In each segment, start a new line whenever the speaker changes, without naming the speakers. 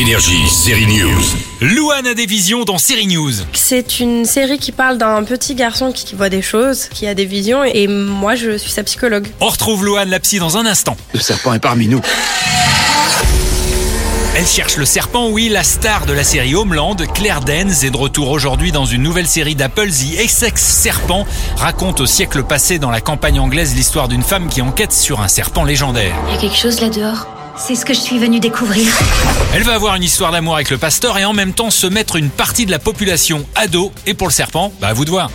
Énergie, série News.
Louane a des visions dans Série News.
C'est une série qui parle d'un petit garçon qui, voit des choses, qui a des visions, et moi je suis sa psychologue.
On retrouve Louane la psy dans un instant.
Le serpent est parmi nous.
Elle cherche le serpent, oui, la star de la série Homeland, Claire Danes, est de retour aujourd'hui dans une nouvelle série d'Apple, The Essex Serpent, raconte au siècle passé dans la campagne anglaise l'histoire d'une femme qui enquête sur un serpent légendaire.
Il y a quelque chose là dehors. C'est ce que je suis venue découvrir.
Elle va avoir une histoire d'amour avec le pasteur et en même temps se mettre une partie de la population à dos. Et pour le serpent, bah à vous de voir.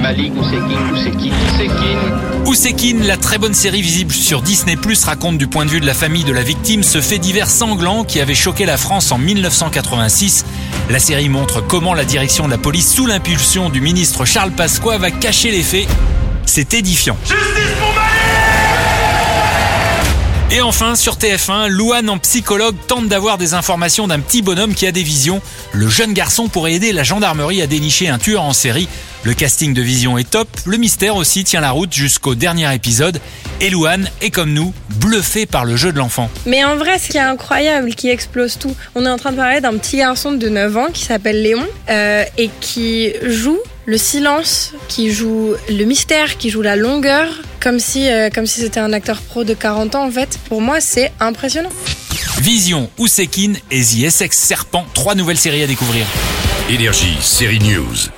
Malik Ousekine, Ousekine, Ousekine.
Ousekine, la très bonne série visible sur Disney+, raconte du point de vue de la famille de la victime ce fait divers sanglant qui avait choqué la France en 1986. La série montre comment la direction de la police, sous l'impulsion du ministre Charles Pasqua, va cacher les faits. C'est édifiant. Et enfin, sur TF1, Louane en psychologue tente d'avoir des informations d'un petit bonhomme qui a des visions. Le jeune garçon pourrait aider la gendarmerie à dénicher un tueur en série. Le casting de Vision est top, le mystère aussi tient la route jusqu'au dernier épisode. Et Louane est comme nous, bluffé par le jeu de l'enfant.
Mais en vrai, ce qui est incroyable, qui explose tout, on est en train de parler d'un petit garçon de 9 ans qui s'appelle Léon euh, et qui joue le silence, qui joue le mystère, qui joue la longueur, comme si, euh, comme si c'était un acteur pro de 40 ans en fait. Pour moi, c'est impressionnant.
Vision, Ousekine et The Essex Serpent, trois nouvelles séries à découvrir.
Énergie, série News.